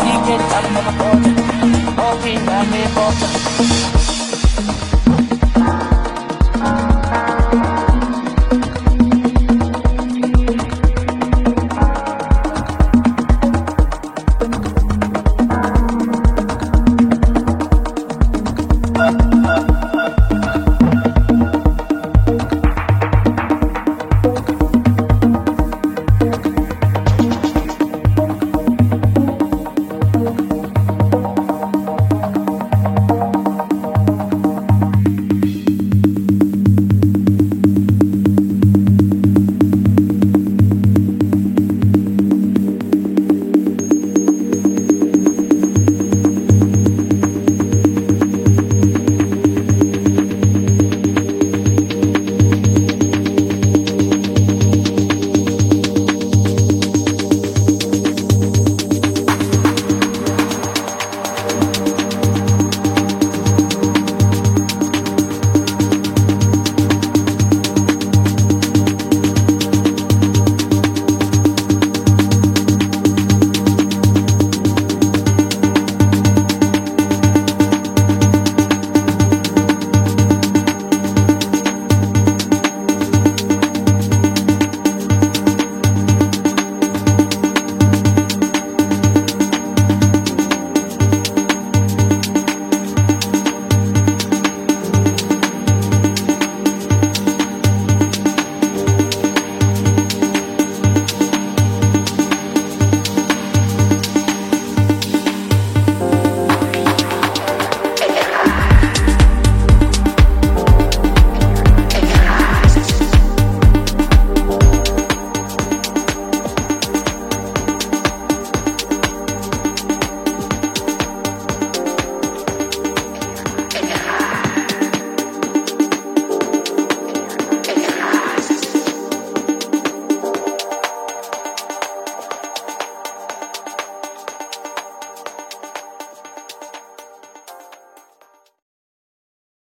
Secret, I'm a bottom. Walking, I'm a bottom.